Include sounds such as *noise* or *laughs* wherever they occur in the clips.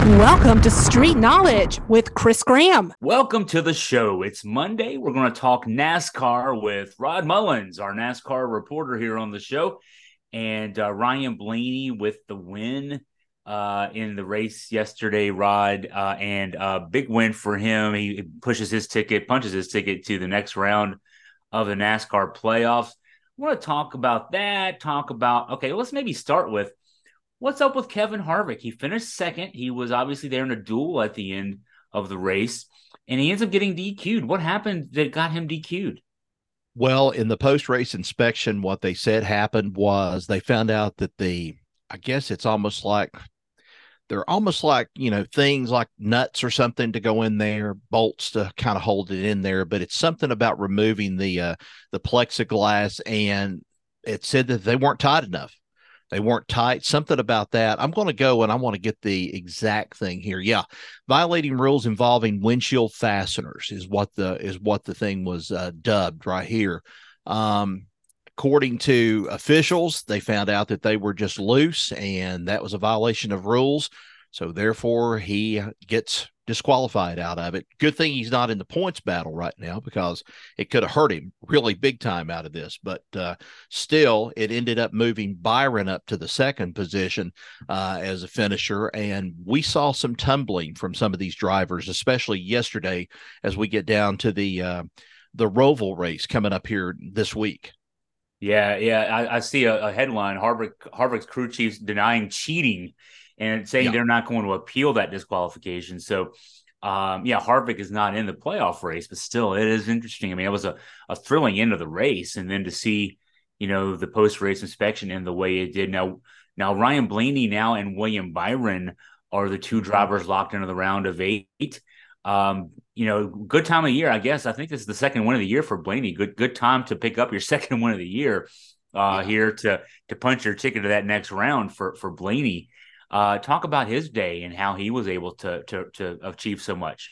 Welcome to Street Knowledge with Chris Graham. Welcome to the show. It's Monday. We're going to talk NASCAR with Rod Mullins, our NASCAR reporter here on the show, and uh, Ryan Blaney with the win uh, in the race yesterday, Rod, uh, and a big win for him. He pushes his ticket, punches his ticket to the next round of the NASCAR playoffs. I want to talk about that. Talk about okay. Let's maybe start with what's up with Kevin Harvick? He finished second. He was obviously there in a duel at the end of the race, and he ends up getting DQ'd. What happened that got him DQ'd? Well, in the post race inspection, what they said happened was they found out that the, I guess it's almost like they're almost like you know things like nuts or something to go in there bolts to kind of hold it in there but it's something about removing the uh the plexiglass and it said that they weren't tight enough they weren't tight. Something about that. I'm going to go and I want to get the exact thing here. Yeah, violating rules involving windshield fasteners is what the is what the thing was uh, dubbed right here. Um, according to officials, they found out that they were just loose, and that was a violation of rules. So therefore, he gets disqualified out of it. Good thing he's not in the points battle right now because it could have hurt him really big time out of this. But uh, still, it ended up moving Byron up to the second position uh, as a finisher. And we saw some tumbling from some of these drivers, especially yesterday as we get down to the uh, the Roval race coming up here this week. Yeah, yeah, I, I see a, a, headline: Harvick Harvick's crew chiefs denying cheating and saying yeah. they're not going to appeal that disqualification. So, um, yeah, Harvick is not in the playoff race, but still, it is interesting. I mean, it was a, a thrilling end of the race, and then to see, you know, the post race inspection in the way it did. Now, now Ryan Blaney now and William Byron are the two drivers locked into the round of eight. Um, you know, good time of year, I guess. I think this is the second win of the year for Blaney. Good, good time to pick up your *laughs* second win of the year uh, yeah. here to to punch your ticket to that next round for for Blaney. Uh, talk about his day and how he was able to to to achieve so much.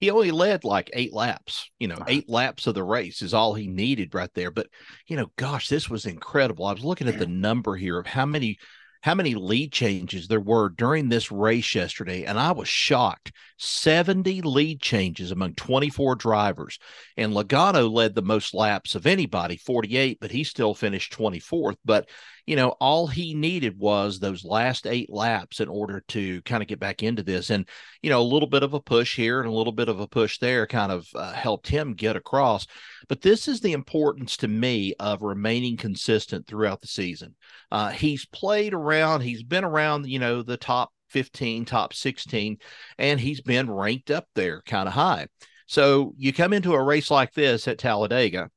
He only led like eight laps, you know, uh-huh. eight laps of the race is all he needed right there. But, you know, gosh, this was incredible. I was looking at the number here of how many how many lead changes there were during this race yesterday, and I was shocked. 70 lead changes among 24 drivers. And Logano led the most laps of anybody, 48, but he still finished 24th. But you know, all he needed was those last eight laps in order to kind of get back into this. And, you know, a little bit of a push here and a little bit of a push there kind of uh, helped him get across. But this is the importance to me of remaining consistent throughout the season. Uh, he's played around, he's been around, you know, the top 15, top 16, and he's been ranked up there kind of high. So you come into a race like this at Talladega,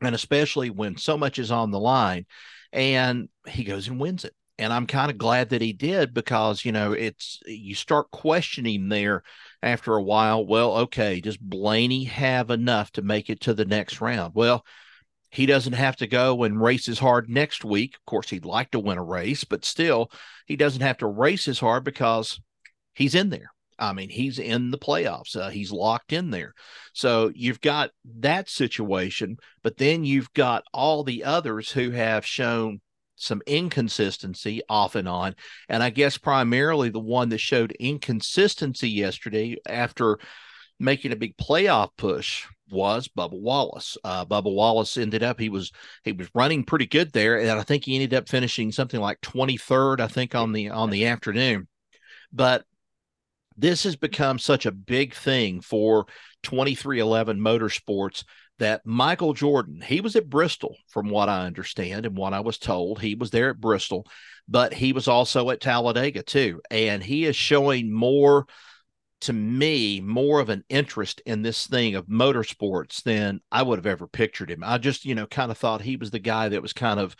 and especially when so much is on the line and he goes and wins it. And i'm kind of glad that he did because you know it's you start questioning there after a while. Well okay does blaney have enough to make it to the next round? Well he doesn't have to go and race as hard next week. Of course he'd like to win a race but still he doesn't have to race as hard because he's in there I mean, he's in the playoffs. Uh, he's locked in there. So you've got that situation, but then you've got all the others who have shown some inconsistency off and on. And I guess primarily the one that showed inconsistency yesterday after making a big playoff push was Bubba Wallace. Uh, Bubba Wallace ended up he was he was running pretty good there, and I think he ended up finishing something like 23rd, I think, on the on the afternoon. But this has become such a big thing for 2311 Motorsports that Michael Jordan, he was at Bristol, from what I understand and what I was told. He was there at Bristol, but he was also at Talladega too. And he is showing more, to me, more of an interest in this thing of motorsports than I would have ever pictured him. I just, you know, kind of thought he was the guy that was kind of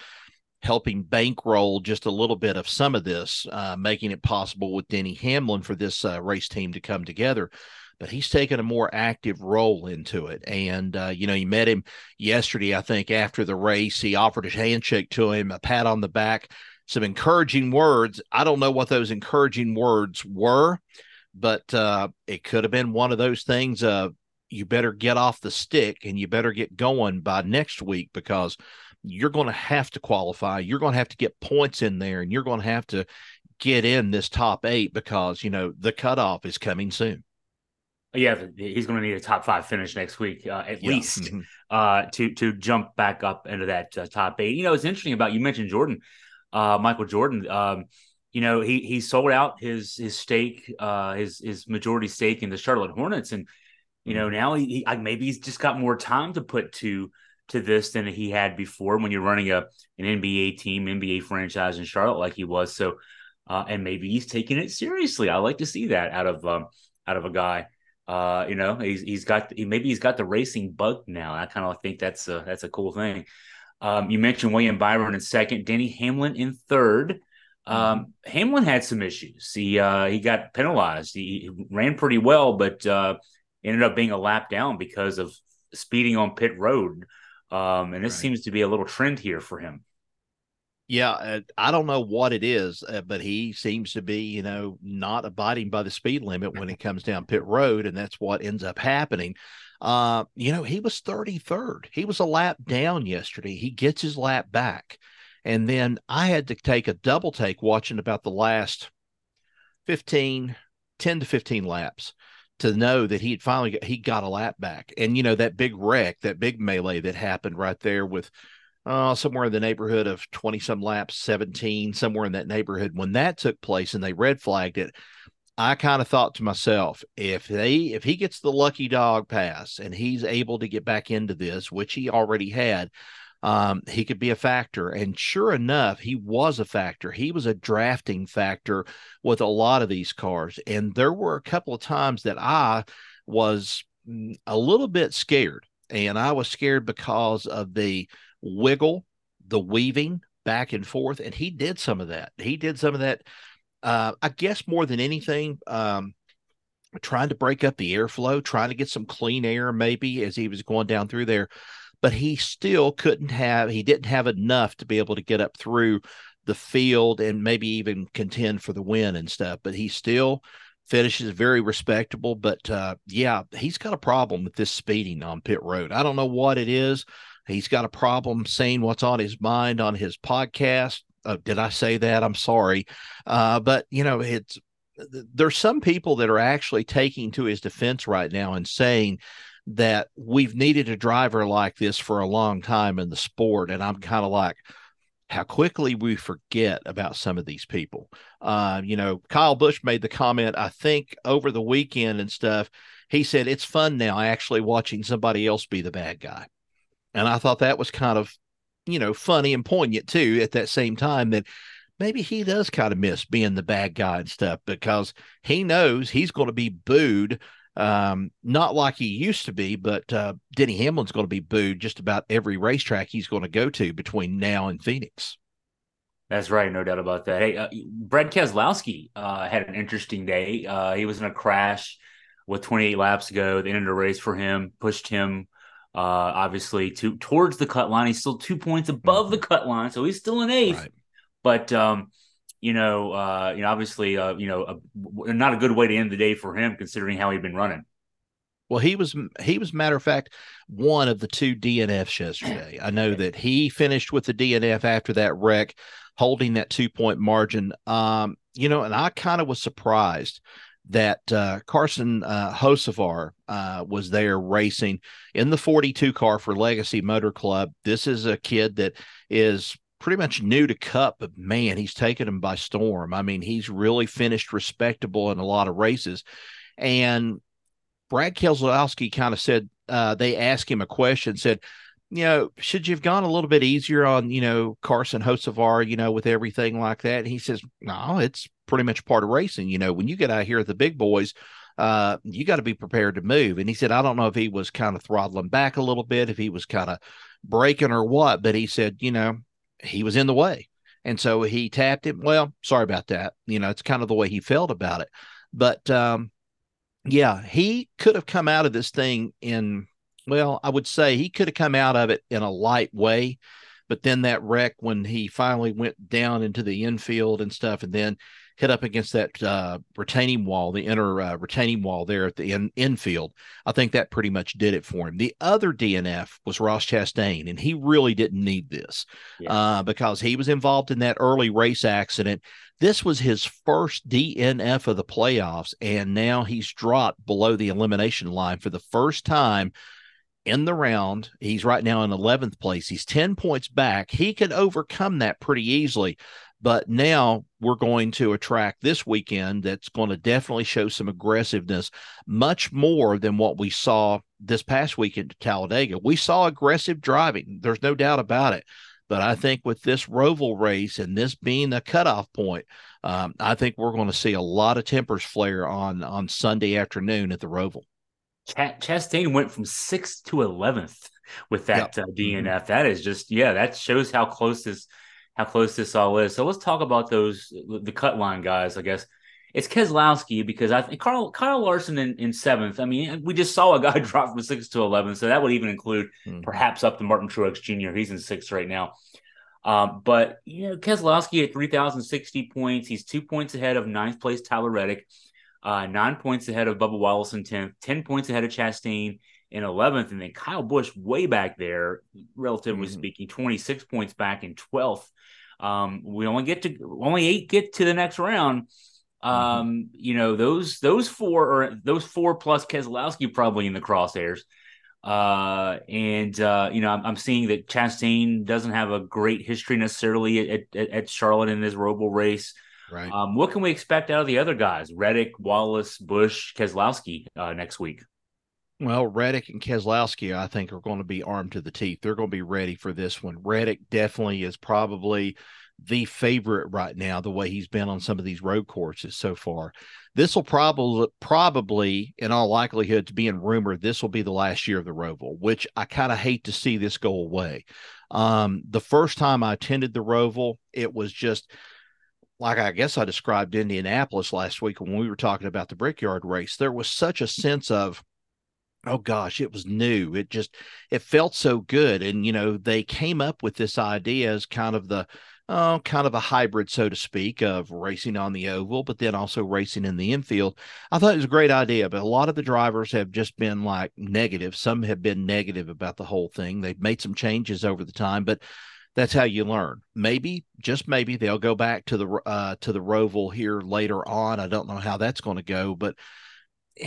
helping bankroll just a little bit of some of this, uh, making it possible with Denny Hamlin for this uh, race team to come together. But he's taken a more active role into it. And, uh, you know, you met him yesterday, I think, after the race. He offered a handshake to him, a pat on the back, some encouraging words. I don't know what those encouraging words were, but uh, it could have been one of those things of you better get off the stick and you better get going by next week because you're going to have to qualify. You're going to have to get points in there and you're going to have to get in this top eight because you know the cutoff is coming soon. Yeah, he's going to need a top five finish next week, uh, at yeah. least, mm-hmm. uh, to to jump back up into that uh, top eight. You know, it's interesting about you mentioned Jordan, uh, Michael Jordan. Um, you know, he he sold out his his stake, uh, his his majority stake in the Charlotte Hornets, and you know mm-hmm. now he, he maybe he's just got more time to put to to this than he had before when you're running a an NBA team, NBA franchise in Charlotte like he was. So, uh, and maybe he's taking it seriously. I like to see that out of um, out of a guy. Uh, you know, he's he's got he, maybe he's got the racing bug now. I kind of think that's a that's a cool thing. Um, you mentioned William Byron in second, Denny Hamlin in third. Um, mm-hmm. Hamlin had some issues. He uh, he got penalized. He, he ran pretty well, but uh, ended up being a lap down because of speeding on pit road. Um, and this right. seems to be a little trend here for him. Yeah, uh, I don't know what it is, uh, but he seems to be, you know, not abiding by the speed limit when it *laughs* comes down pit road, and that's what ends up happening. Uh, you know, he was 33rd. He was a lap down yesterday. He gets his lap back. And then I had to take a double take watching about the last 15, 10 to 15 laps to know that he had finally got, he got a lap back. And you know that big wreck, that big melee that happened right there with uh, somewhere in the neighborhood of 20 some laps, 17, somewhere in that neighborhood. When that took place and they red flagged it, I kind of thought to myself, if they if he gets the lucky dog pass and he's able to get back into this, which he already had, um, he could be a factor. And sure enough, he was a factor. He was a drafting factor with a lot of these cars. And there were a couple of times that I was mm, a little bit scared. And I was scared because of the wiggle, the weaving back and forth. And he did some of that. He did some of that. Uh, I guess more than anything, um, trying to break up the airflow, trying to get some clean air, maybe as he was going down through there but he still couldn't have, he didn't have enough to be able to get up through the field and maybe even contend for the win and stuff. But he still finishes very respectable. But uh, yeah, he's got a problem with this speeding on pit road. I don't know what it is. He's got a problem saying what's on his mind on his podcast. Uh, did I say that? I'm sorry. Uh, but, you know, it's, there's some people that are actually taking to his defense right now and saying that we've needed a driver like this for a long time in the sport. And I'm kind of like, how quickly we forget about some of these people. Uh, you know, Kyle Busch made the comment, I think, over the weekend and stuff. He said, It's fun now actually watching somebody else be the bad guy. And I thought that was kind of, you know, funny and poignant too at that same time that maybe he does kind of miss being the bad guy and stuff because he knows he's going to be booed um, not like he used to be, but uh, Denny Hamlin's going to be booed just about every racetrack he's going to go to between now and Phoenix. That's right, no doubt about that. Hey, uh, Brad Keselowski uh, had an interesting day. Uh, he was in a crash with 28 laps ago. They ended the race for him, pushed him uh, obviously to towards the cut line. He's still two points above mm-hmm. the cut line, so he's still in eighth. Right. But um, you know, uh, you know, obviously, uh, you know, a, not a good way to end the day for him considering how he'd been running. Well, he was he was matter of fact one of the two DNFs yesterday. I know that he finished with the DNF after that wreck, holding that two point margin. Um, you know, and I kind of was surprised that uh, Carson uh, Hocevar uh, was there racing in the 42 car for Legacy Motor Club. This is a kid that is pretty much new to Cup, but man, he's taken him by storm. I mean, he's really finished respectable in a lot of races. And Brad Keselowski kind of said, uh, they asked him a question, said, you know, should you have gone a little bit easier on, you know, Carson Hocevar, you know, with everything like that? And he says, no, it's pretty much part of racing. You know, when you get out here at the big boys, uh, you got to be prepared to move. And he said, I don't know if he was kind of throttling back a little bit, if he was kind of breaking or what, but he said, you know, he was in the way. And so he tapped him. Well, sorry about that. You know, it's kind of the way he felt about it. But um, yeah, he could have come out of this thing in, well, I would say he could have come out of it in a light way. But then that wreck, when he finally went down into the infield and stuff, and then hit up against that uh, retaining wall, the inner uh, retaining wall there at the in, infield. I think that pretty much did it for him. The other DNF was Ross Chastain, and he really didn't need this yeah. uh, because he was involved in that early race accident. This was his first DNF of the playoffs, and now he's dropped below the elimination line for the first time in the round. He's right now in 11th place. He's 10 points back. He could overcome that pretty easily. But now we're going to attract this weekend that's going to definitely show some aggressiveness, much more than what we saw this past weekend at Talladega. We saw aggressive driving. There's no doubt about it. But I think with this Roval race and this being the cutoff point, um, I think we're going to see a lot of tempers flare on on Sunday afternoon at the Roval. Ch- Chastain went from sixth to eleventh with that yep. uh, DNF. Mm-hmm. That is just yeah, that shows how close this how close this all is. So let's talk about those the cut line guys. I guess it's Keselowski because I think Carl Kyle Larson in, in seventh. I mean, we just saw a guy *laughs* drop from six to eleven, so that would even include mm-hmm. perhaps up to Martin Truex Jr. He's in sixth right now. Um, but you know, Keselowski at three thousand sixty points. He's two points ahead of ninth place Tyler Reddick uh, nine points ahead of Bubba Wallace in 10th, 10 points ahead of Chastain in 11th, and then Kyle Busch way back there, relatively mm-hmm. speaking, 26 points back in 12th. Um, we only get to only eight get to the next round. Mm-hmm. Um, mm-hmm. you know, those those four or those four plus Keselowski probably in the crosshairs. Uh, and uh, you know, I'm, I'm, seeing that Chastain doesn't have a great history necessarily at, at, at Charlotte in this Roval race. Right. Um, what can we expect out of the other guys? Reddick, Wallace, Busch, Keselowski uh, next week. Well, Reddick and Keselowski, I think, are going to be armed to the teeth. They're going to be ready for this one. Reddick definitely is probably the favorite right now, the way he's been on some of these road courses so far. This will probably, probably, in all likelihood, to be in rumor, this will be the last year of the Roval, which I kind of hate to see this go away. Um, the first time I attended the Roval, it was just like I guess I described Indianapolis last week when we were talking about the Brickyard race, there was such a sense of, oh gosh, it was new. It just it felt so good, and you know they came up with this idea as kind of the oh, kind of a hybrid, so to speak, of racing on the oval, but then also racing in the infield. I thought it was a great idea, but a lot of the drivers have just been like negative. Some have been negative about the whole thing. They've made some changes over the time, but that's how you learn. Maybe, just maybe, they'll go back to the uh, to the Roval here later on. I don't know how that's going to go, but *sighs*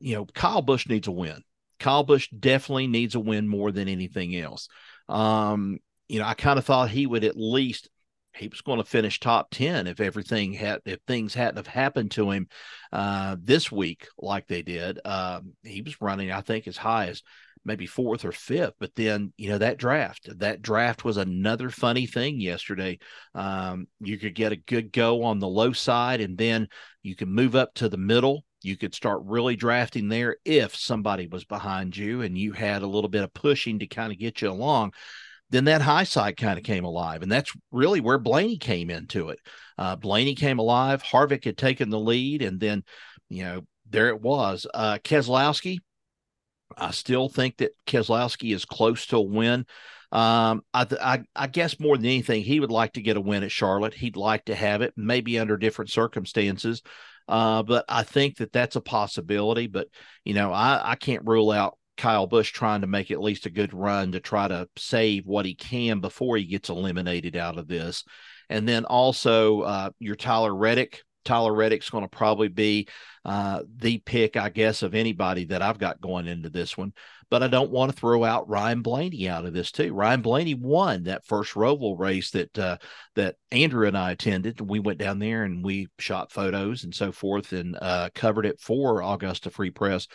you know, Kyle Busch needs a win. Kyle Busch definitely needs a win more than anything else. Um, you know, I kind of thought he would at least he was going to finish top 10 if everything had if things hadn't have happened to him uh, this week like they did um, he was running i think as high as maybe fourth or fifth. But then, you know, that draft, that draft was another funny thing yesterday. Um, you could get a good go on the low side, and then you can move up to the middle. You could start really drafting there if somebody was behind you and you had a little bit of pushing to kind of get you along. Then that high side kind of came alive. And that's really where Blaney came into it. Uh, Blaney came alive. Harvick had taken the lead. And then, you know, there it was. Uh, Keselowski, I still think that Keselowski is close to a win. Um, I, I, I guess more than anything, he would like to get a win at Charlotte. He'd like to have it, maybe under different circumstances. Uh, but I think that that's a possibility. But you know, I, I can't rule out Kyle Busch trying to make at least a good run to try to save what he can before he gets eliminated out of this. And then also uh, your Tyler Reddick. Tyler Reddick's going to probably be uh, the pick, I guess, of anybody that I've got going into this one. But I don't want to throw out Ryan Blaney out of this too. Ryan Blaney won that first Roval race that uh, that Andrew and I attended. We went down there and we shot photos and so forth and uh, covered it for Augusta Free Press.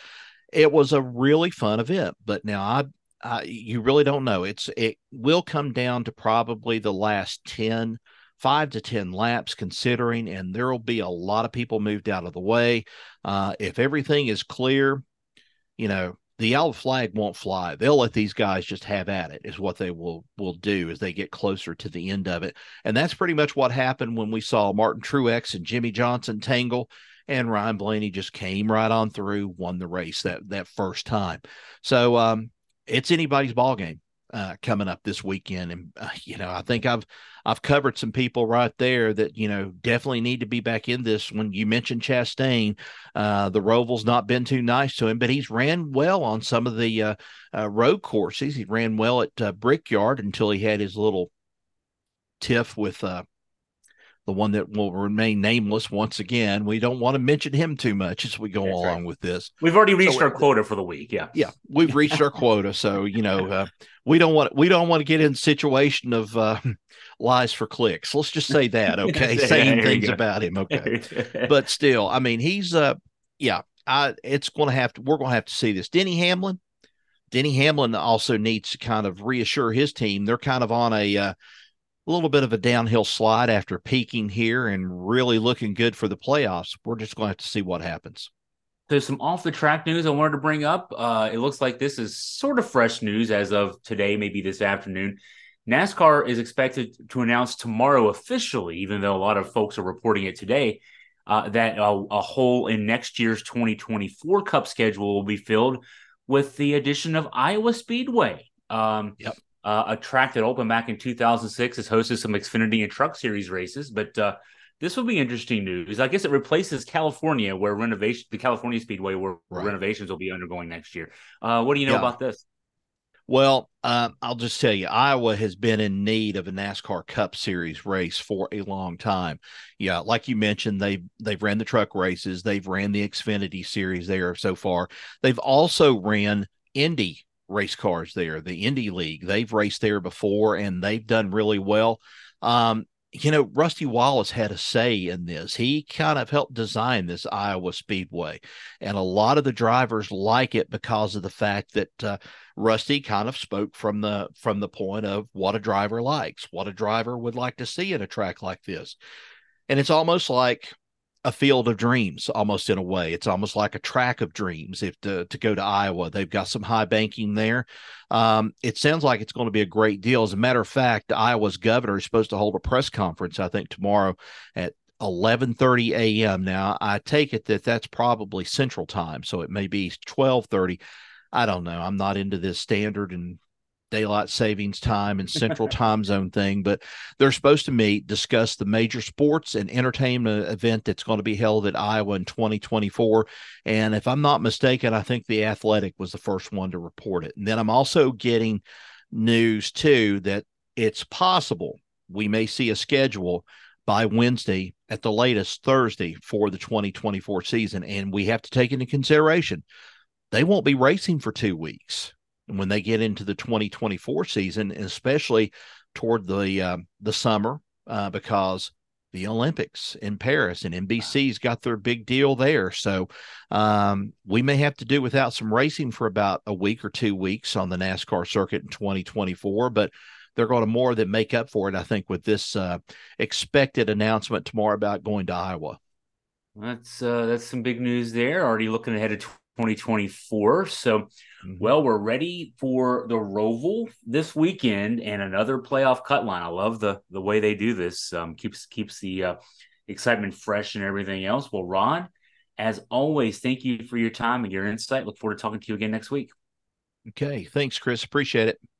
It was a really fun event. But now I you really don't know. It's it will come down to probably the last ten five to 10 laps considering, and there will be a lot of people moved out of the way. Uh, if everything is clear, you know, the yellow flag won't fly. They'll let these guys just have at it, is what they will will do as they get closer to the end of it. And that's pretty much what happened when we saw Martin Truex and Jimmie Johnson tangle, and Ryan Blaney just came right on through, won the race that that first time. So um, it's anybody's ball game uh, coming up this weekend, and uh, you know I think I've I've covered some people right there that you know definitely need to be back in this. When you mentioned Chastain, uh, the Roval's not been too nice to him, but he's ran well on some of the uh, uh, road courses. He ran well at uh, Brickyard until he had his little tiff with the one that will remain nameless once again. We don't want to mention him too much as we go That's along right. with this. We've already reached so, our quota for the week. Yeah, yeah, we've reached our quota. So you know, uh, we don't want we don't want to get in a situation of uh, *laughs* lies for clicks. Let's just say that, *laughs* okay? Saying things about him, okay? *laughs* but still, I mean, he's uh, yeah, I it's going to have to. We're going to have to see this. Denny Hamlin. Denny Hamlin also needs to kind of reassure his team. They're kind of on a uh, a little bit of a downhill slide after peaking here and really looking good for the playoffs. We're just going to have to see what happens. There's some off the track news I wanted to bring up. Uh, it looks like this is sort of fresh news as of today, maybe this afternoon. NASCAR is expected to announce tomorrow officially, even though a lot of folks are reporting it today, uh, that a, a hole in next year's 2024 Cup schedule will be filled with the addition of Iowa Speedway. Um, yep uh, a track that opened back in 2006 has hosted some Xfinity and Truck Series races, but uh, this will be interesting news. I guess it replaces California, where renovation, the California Speedway, where right. renovations will be undergoing next year. Uh, what do you know yeah. about this? Well, um, I'll just tell you, Iowa has been in need of a NASCAR Cup Series race for a long time. Yeah, like you mentioned, they've they've ran the truck races, they've ran the Xfinity Series there so far. They've also ran Indy race cars there, the Indy League. They've raced there before and they've done really well. Um, you know, Rusty Wallace had a say in this. He kind of helped design this Iowa Speedway, and a lot of the drivers like it because of the fact that uh, Rusty kind of spoke from the from the point of what a driver likes, what a driver would like to see in a track like this. And it's almost like a field of dreams almost in a way. It's almost like a track of dreams if to, to go to iowa. They've got some high banking there. Um, it sounds like it's going to be a great deal. As a matter of fact iowa's governor is supposed to hold a press conference i think tomorrow at 11:30 a.m. now i take it that that's probably central time so it may be 12:30 i don't know. I'm not into this standard and daylight savings time and central time zone thing but they're supposed to meet discuss the major sports and entertainment event that's going to be held at iowa in 2024 and if i'm not mistaken i think the athletic was the first one to report it. And then i'm also getting news too that it's possible we may see a schedule by Wednesday at the latest Thursday for the 2024 season. And we have to take into consideration they won't be racing for two weeks when they get into the 2024 season, especially toward the uh, the summer, uh, because the Olympics in Paris and NBC's got their big deal there. So um, we may have to do without some racing for about a week or two weeks on the NASCAR circuit in 2024, but they're going to more than make up for it, I think, with this uh, expected announcement tomorrow about going to Iowa. That's uh, that's some big news there. Already looking ahead to 2024. So, mm-hmm. well, we're ready for the Roval this weekend and another playoff cut line. I love the the way they do this. Um, keeps keeps the uh, excitement fresh and everything else. Well, Rod, as always, thank you for your time and your insight. Look forward to talking to you again next week. Okay, thanks, Chris. Appreciate it.